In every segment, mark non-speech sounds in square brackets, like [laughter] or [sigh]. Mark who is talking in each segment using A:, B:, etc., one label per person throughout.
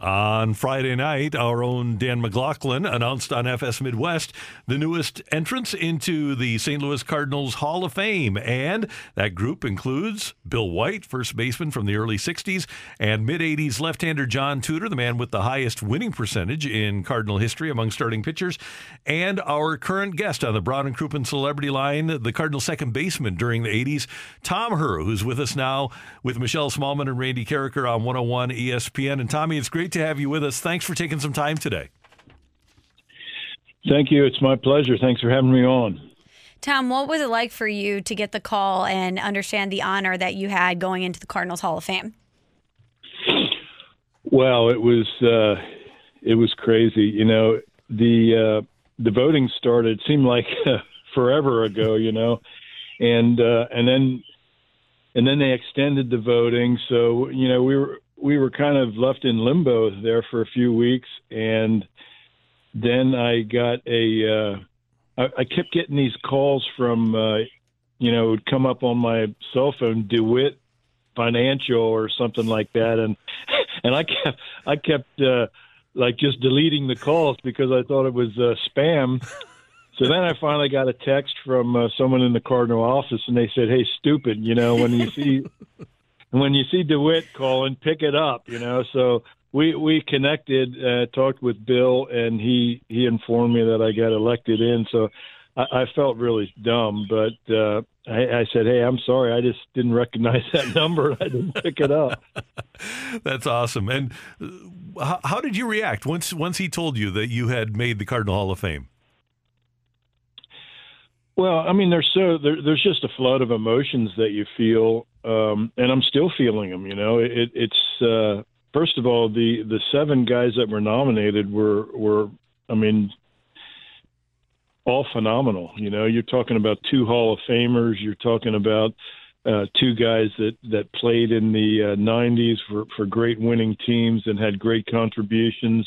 A: On Friday night, our own Dan McLaughlin announced on FS Midwest the newest entrance into the St. Louis Cardinals Hall of Fame. And that group includes Bill White, first baseman from the early 60s, and mid 80s left hander John Tudor, the man with the highest winning percentage in Cardinal history among starting pitchers, and our current guest on the Brown and Crouppen celebrity line, the Cardinal second baseman during the 80s, Tom Herr, who's with us now with Michelle Smallmon and Randy Karraker on 101 ESPN. And Tommy, it's great to have you with us. Thanks for taking some time today.
B: Thank you. It's my pleasure. Thanks for having me on.
C: Tom, what was it like for you to get the call and understand the honor that you had going into the Cardinals Hall of Fame?
B: Well, it was uh, it was crazy. You know, the uh, the voting started seemed like [laughs] forever ago. You know, and uh, and then and then they extended the voting. So you know, we were we were kind of left in limbo there for a few weeks, and then I got a. Uh, I, I kept getting these calls from, uh, you know, it would come up on my cell phone, DeWitt Financial or something like that, and [laughs] and I kept I kept uh, like just deleting the calls because I thought it was uh, spam. So then I finally got a text from uh, someone in the Cardinal office, and they said, "Hey, stupid, you know, when you see [laughs] when you see DeWitt calling, pick it up." You know, so we we connected, uh, talked with Bill, and he he informed me that I got elected in. So I, I felt really dumb, but uh, I, I said, "Hey, I'm sorry, I just didn't recognize that [laughs] number. I didn't pick it up." [laughs]
A: That's awesome. And uh, how, how did you react once once he told you that you had made the Cardinal Hall of Fame?
B: Well, I mean, there's so there, there's just a flood of emotions that you feel, um, and I'm still feeling them. You know, it, it's uh, first of all the the seven guys that were nominated were were, I mean, all phenomenal. You know, you're talking about two Hall of Famers. You're talking about uh, two guys that that played in the uh, 90s for for great winning teams and had great contributions,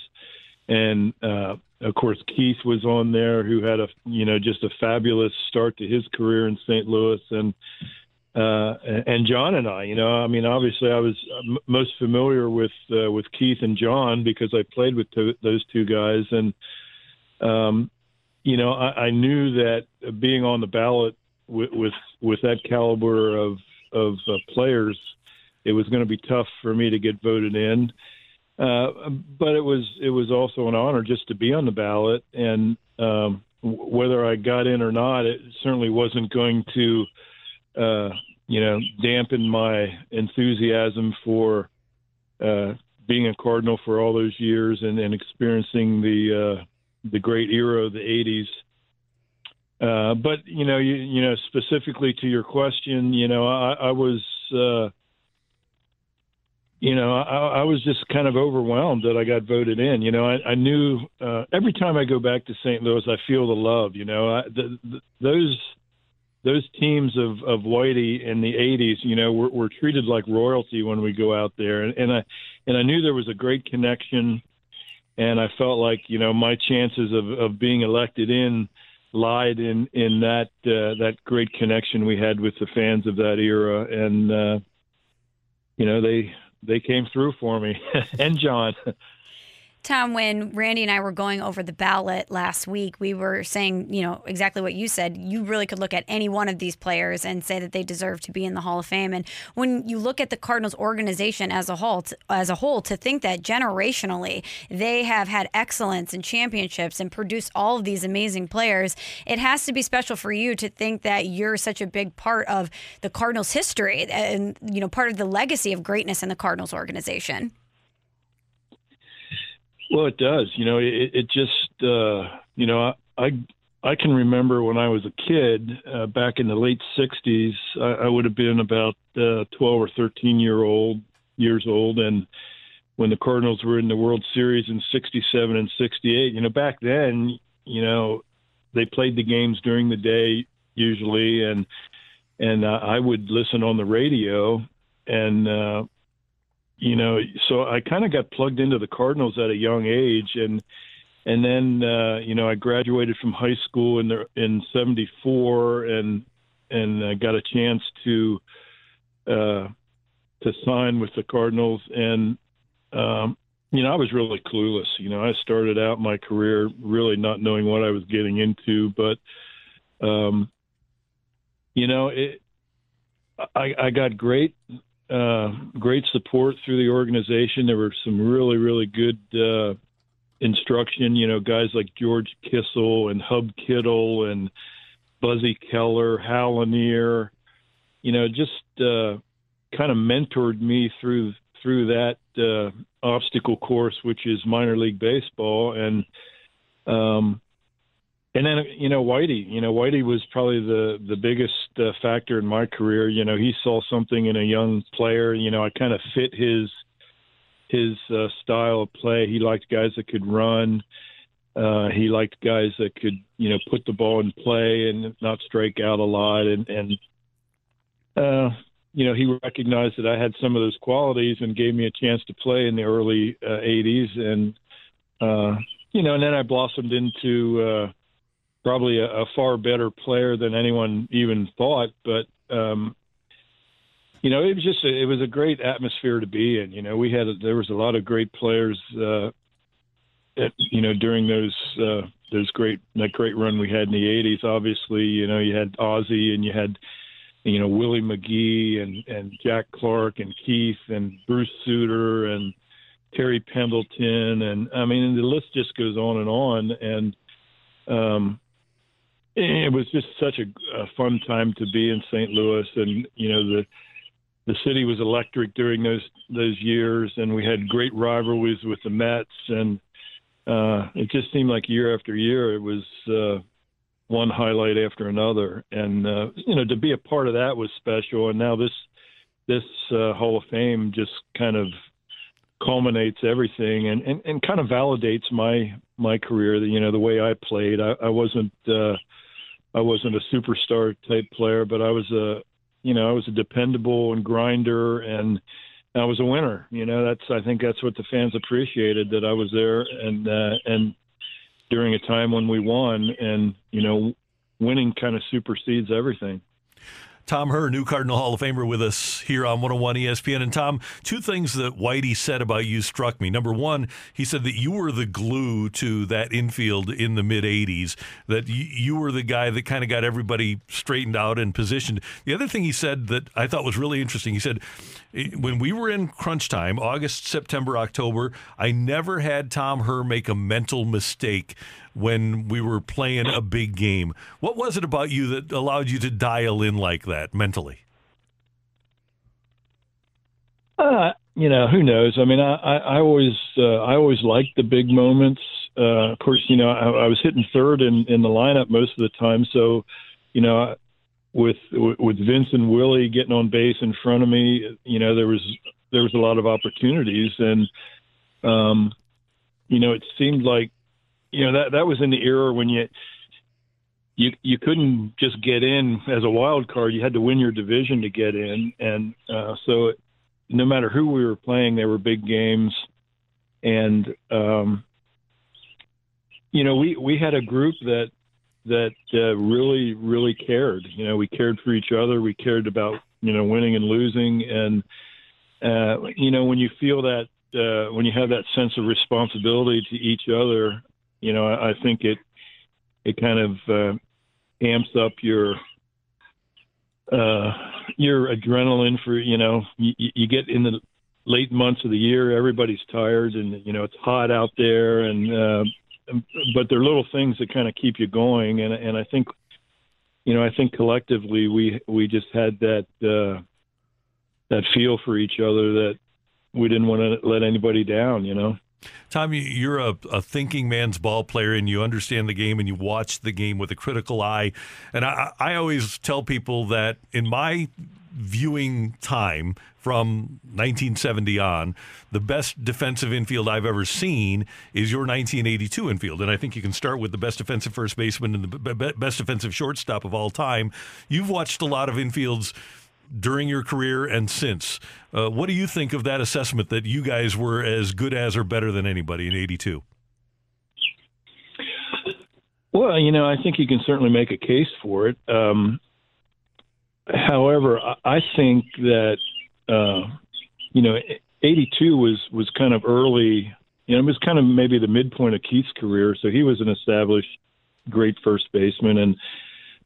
B: and uh, of course Keith was on there, who had a you know just a fabulous start to his career in St. Louis, and uh, and John and I, you know, I mean, obviously I was m- most familiar with uh, with Keith and John because I played with those two guys, and um, you know, I, I knew that being on the ballot with with, with that caliber of of uh, players, it was going to be tough for me to get voted in. Uh, but it was it was also an honor just to be on the ballot, and um, w- whether I got in or not, it certainly wasn't going to, uh, you know, dampen my enthusiasm for uh, being a Cardinal for all those years and, and experiencing the uh, the great era of the '80s. Uh, but you know, you, you know, specifically to your question, you know, I, I was. Uh, you know, I, I was just kind of overwhelmed that I got voted in. You know, I, I knew uh, every time I go back to St. Louis, I feel the love. You know, I, the, the, those those teams of of Whitey in the '80s, you know, were, were treated like royalty when we go out there, and, and I and I knew there was a great connection, and I felt like you know my chances of of being elected in lied in in that uh, that great connection we had with the fans of that era, and uh, you know they they came through for me [laughs] and John.
C: Tom, when Randy and I were going over the ballot last week, we were saying, you know, exactly what you said. You really could look at any one of these players and say that they deserve to be in the Hall of Fame. And when you look at the Cardinals organization as a whole, as a whole, to think that generationally they have had excellence and championships and produced all of these amazing players, it has to be special for you to think that you're such a big part of the Cardinals' history and you know part of the legacy of greatness in the Cardinals organization.
B: Well, it does. You know, it, it just, uh, you know, I, I can remember when I was a kid uh, back in the late '60s. I, I would have been about uh, 12 or 13 year old years old, and when the Cardinals were in the World Series in '67 and '68, you know, back then, you know, they played the games during the day usually, and and uh, I would listen on the radio, and uh, you know, so I kind of got plugged into the Cardinals at a young age, and and then uh, you know I graduated from high school in the, in '74, and and uh, got a chance to uh, to sign with the Cardinals, and um, you know I was really clueless. You know I started out my career really not knowing what I was getting into, but um, you know it. I, I got great uh, great support through the organization. There were some really, really good uh, instruction. You know, guys like George Kissell and Hub Kittle and Buzzy Keller, Hal Lanier. You know, just uh, kind of mentored me through through that uh, obstacle course, which is minor league baseball, and um, and then you know Whitey, you know Whitey was probably the the biggest uh, factor in my career. You know he saw something in a young player. You know I kind of fit his his uh, style of play. He liked guys that could run. Uh, he liked guys that could you know put the ball in play and not strike out a lot. And and uh, you know he recognized that I had some of those qualities and gave me a chance to play in the early uh, '80s. And uh, you know and then I blossomed into uh, probably a, a far better player than anyone even thought. But um, you know, it was just a, it was a great atmosphere to be in. You know, we had a, there was a lot of great players. Uh, at, you know, during those uh, those great that great run we had in the '80s. Obviously, you know, you had Ozzie and you had you know Willie McGee and and Jack Clark and Keith and Bruce Sutter and Terry Pendleton and I mean the list just goes on and on and um it was just such a, a fun time to be in St. Louis, and you know the the city was electric during those those years, and we had great rivalries with the Mets, and uh, it just seemed like year after year it was uh, one highlight after another, and uh, you know to be a part of that was special. And now this this uh, Hall of Fame just kind of culminates everything and, and, and kind of validates my my career. You know the way I played. I, I wasn't. Uh, I wasn't a superstar type player, but I was a, you know, I was a dependable and grinder, and I was a winner. You know, that's I think that's what the fans appreciated that I was there, and uh, and during a time when we won, and you know, winning kind of supersedes everything.
A: Tom Herr, new Cardinal Hall of Famer, with us here on 101 ESPN. And Tom, two things that Whitey said about you struck me. Number one, he said that you were the glue to that infield in the mid 80s, that you were the guy that kind of got everybody straightened out and positioned. The other thing he said that I thought was really interesting, he said, when we were in crunch time, August, September, October, I never had Tom Herr make a mental mistake when we were playing a big game. What was it about you that allowed you to dial in like that mentally?
B: Uh, you know, who knows? I mean, I, I, I always, uh, I always liked the big moments. Uh, of course, you know, I, I was hitting third in, in the lineup most of the time, so, you know, with with Vince and Willie getting on base in front of me, you know, there was there was a lot of opportunities, and um, you know, it seemed like you know that that was in the era when you you you couldn't just get in as a wild card. You had to win your division to get in, and uh, so it, no matter who we were playing, there were big games, and um, you know we we had a group that that uh, really really cared. You know, we cared for each other. We cared about you know winning and losing, and uh, you know when you feel that uh, when you have that sense of responsibility to each other, you know, I, think it it kind of uh, amps up your uh, your adrenaline for you know you, you get in the late months of the year everybody's tired and you know it's hot out there and uh, but they're little things that kind of keep you going. And and I think you know I think collectively we we just had that uh, that feel for each other that we didn't want to let anybody down you know
A: Tom, you're a, a, thinking man's ball player and you understand the game and you watch the game with a critical eye. And I, I always tell people that in my viewing time from 1970 on, the best defensive infield I've ever seen is your 1982 infield. And I think you can start with the best defensive first baseman and the best defensive shortstop of all time. You've watched a lot of infields during your career and since. Uh, what do you think of that assessment that you guys were as good as or better than anybody in 82?
B: Well, you know, I think you can certainly make a case for it. Um, however, I think that, uh, you know, 82 was, was kind of early, you know, it was kind of maybe the midpoint of Keith's career. So he was an established great first baseman. And,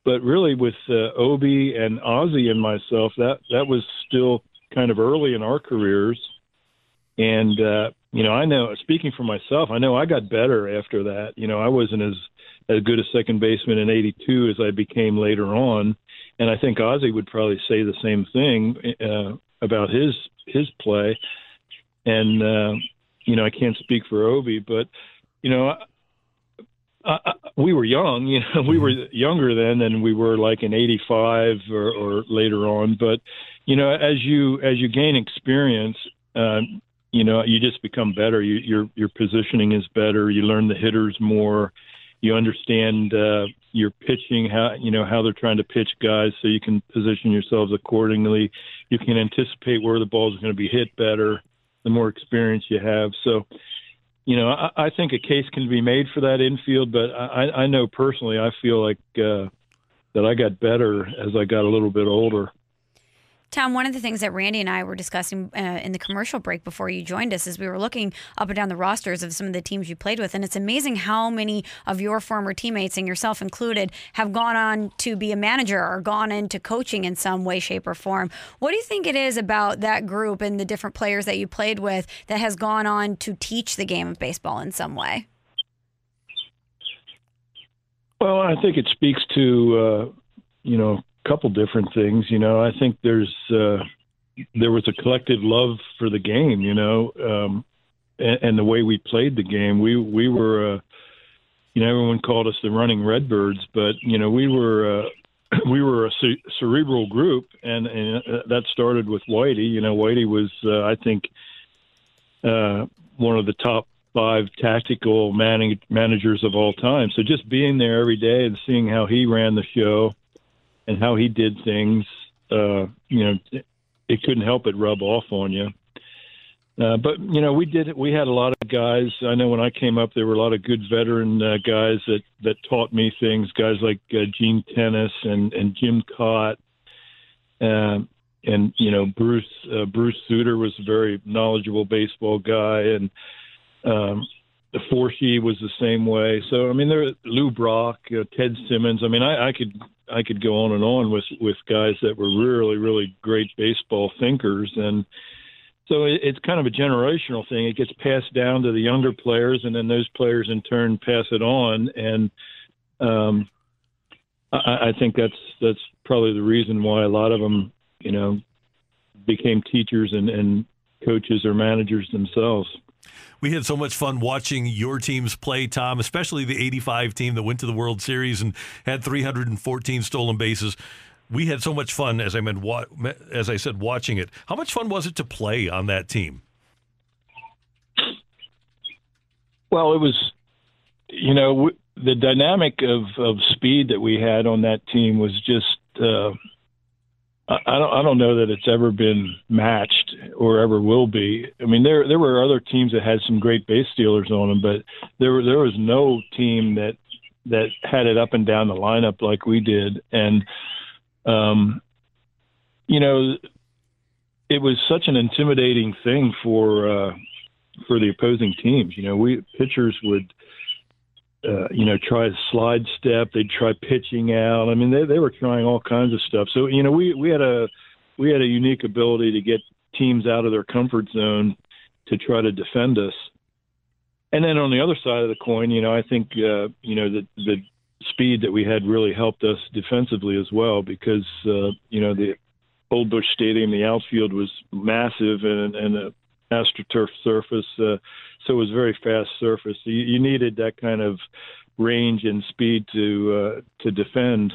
B: but really with uh, Obie and Ozzie and myself, that that was still kind of early in our careers. And uh, you know, I know speaking for myself, I know I got better after that. You know, I wasn't as as good a second baseman in '82 as I became later on, and I think Ozzie would probably say the same thing uh, about his his play. And uh, you know, I can't speak for Obie, but you know, uh, we were young, you know, [laughs] we were mm-hmm. younger then than we were like in 85 or, or later on. But, you know, as you, as you gain experience, uh, you know, you just become better. You, your, your positioning is better. You learn the hitters more. You understand, uh, your pitching, how, you know, how they're trying to pitch guys so you can position yourselves accordingly. You can anticipate where the balls are going to be hit better the more experience you have. So, you know, I, I think a case can be made for that infield, but I, I know personally, I feel like uh, that I got better as I got a little bit older.
C: Tom, one of the things that Randy and I were discussing uh, in the commercial break before you joined us is we were looking up and down the rosters of some of the teams you played with, and it's amazing how many of your former teammates, and yourself included, have gone on to be a manager or gone into coaching in some way, shape, or form. What do you think it is about that group and the different players that you played with that has gone on to teach the game of baseball in some way?
B: Well, I think it speaks to, uh, you know, couple different things. You know, I think there's uh, there was a collective love for the game. You know, um, and, and the way we played the game. We we were, uh, you know, everyone called us the running Redbirds, but you know, we were. Uh, [clears throat] we were a ce- cerebral group, and, and uh, that started with Whitey. You know, Whitey was, uh, I think, uh, one of the top five tactical man- managers of all time. So just being there every day and seeing how he ran the show, and how he did things, uh, you know, it couldn't help but rub off on you. Uh, but you know, we did. We had a lot of guys. I know when I came up, there were a lot of good veteran uh, guys that that taught me things. Guys like uh, Gene Tenace and and Jim Kaat, um, and you know Bruce uh, Bruce Sutter was a very knowledgeable baseball guy, and um, the Forshee was the same way. So I mean, there Lou Brock, uh, Ted Simmons. I mean, I, I could I could go on and on with with guys that were really really great baseball thinkers, and so it, it's kind of a generational thing. It gets passed down to the younger players, and then those players in turn pass it on, and um, I, I think that's that's probably the reason why a lot of them, you know, became teachers and, and coaches or managers themselves.
A: We had so much fun watching your teams play, Tom, especially the 85 team that went to the World Series and had 314 stolen bases. We had so much fun, as I meant, as I said, watching it. How much fun was it to play on that team?
B: Well, it was, you know, the dynamic of, of speed that we had on that team was just uh, I don't I don't know that it's ever been matched or ever will be. I mean, there there were other teams that had some great base stealers on them, but there there was no team that that had it up and down the lineup like we did, and um, you know, it was such an intimidating thing for uh, for the opposing teams. You know, we pitchers would uh, you know, try a slide step. They'd try pitching out. I mean, they they were trying all kinds of stuff. So you know, we we had a we had a unique ability to get teams out of their comfort zone to try to defend us. And then on the other side of the coin, you know, I think uh, you know the the speed that we had really helped us defensively as well because uh, you know the Old Busch Stadium, the outfield was massive and and a astroturf surface. Uh, so it was very fast surface. You, you needed that kind of range and speed to uh, to defend.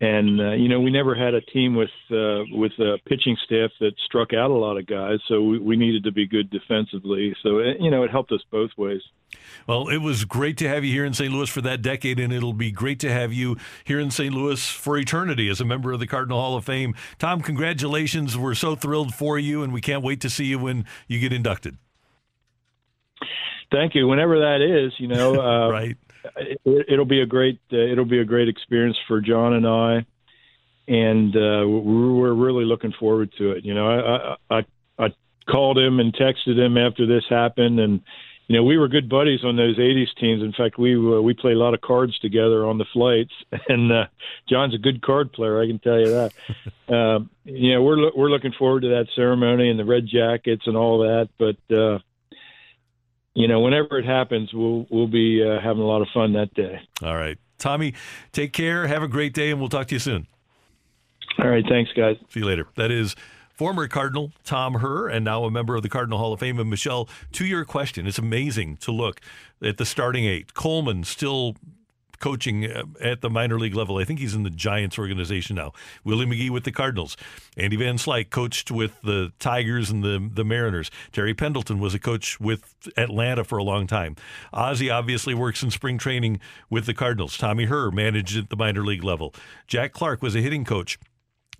B: And uh, you know, we never had a team with uh, with a pitching staff that struck out a lot of guys, so we, we needed to be good defensively. So it, you know, it helped us both ways.
A: Well, it was great to have you here in St. Louis for that decade, and it'll be great to have you here in St. Louis for eternity as a member of the Cardinal Hall of Fame. Tom, congratulations! We're so thrilled for you, and we can't wait to see you when you get inducted.
B: Thank you. Whenever that is, you know, [laughs] uh,
A: right
B: it, will be a great uh, it'll be a great experience for John and I, and uh, we're really looking forward to it. You know, I, I I called him and texted him after this happened, and you know we were good buddies on those '80s teams. In fact, we uh, we play a lot of cards together on the flights, [laughs] and uh, John's a good card player. I can tell you that. um, [laughs] you know, we're we're looking forward to that ceremony and the red jackets and all that, but. uh you know, whenever it happens, we'll we'll be uh, having a lot of fun that day.
A: All right, Tommy, take care. Have a great day, and we'll talk to you soon.
B: All right, thanks, guys.
A: See you later. That is former Cardinal Tom Herr, and now a member of the Cardinal Hall of Fame. And Michelle, to your question, it's amazing to look at the starting eight. Coleman still coaching uh, at the minor league level. I think he's in the Giants organization now. Willie McGee with the Cardinals. Andy Van Slyke coached with the Tigers and the, the Mariners. Terry Pendleton was a coach with Atlanta for a long time. Ozzie obviously works in spring training with the Cardinals. Tommy Herr managed at the minor league level. Jack Clark was a hitting coach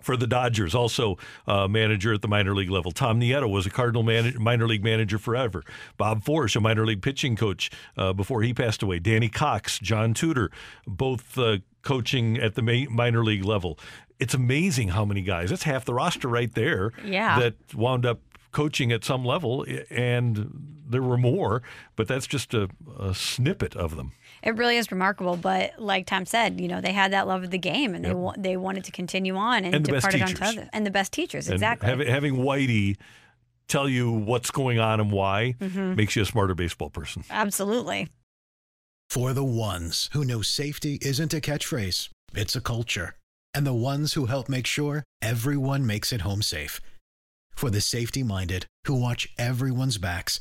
A: for the Dodgers, also uh, manager at the minor league level. Tom Nieto was a Cardinal minor league manager forever. Bob Forsch, a minor league pitching coach uh, before he passed away. Danny Cox, John Tudor, both uh, coaching at the ma- minor league level. It's amazing how many guys. That's half the roster right there.
C: Yeah.
A: That wound up coaching at some level, and there were more, but that's just a, a snippet of them
C: it really is remarkable. But like Tom said, you know, they had that love of the game and yep. they wa- they wanted to continue on and,
A: and
C: to
A: part
C: it on to others. And the best teachers, exactly.
A: Having, having Whitey tell you what's going on and why mm-hmm. makes you a smarter baseball person.
C: Absolutely.
D: For the ones who know safety isn't a catchphrase, it's a culture. And the ones who help make sure everyone makes it home safe. For the safety minded who watch everyone's backs,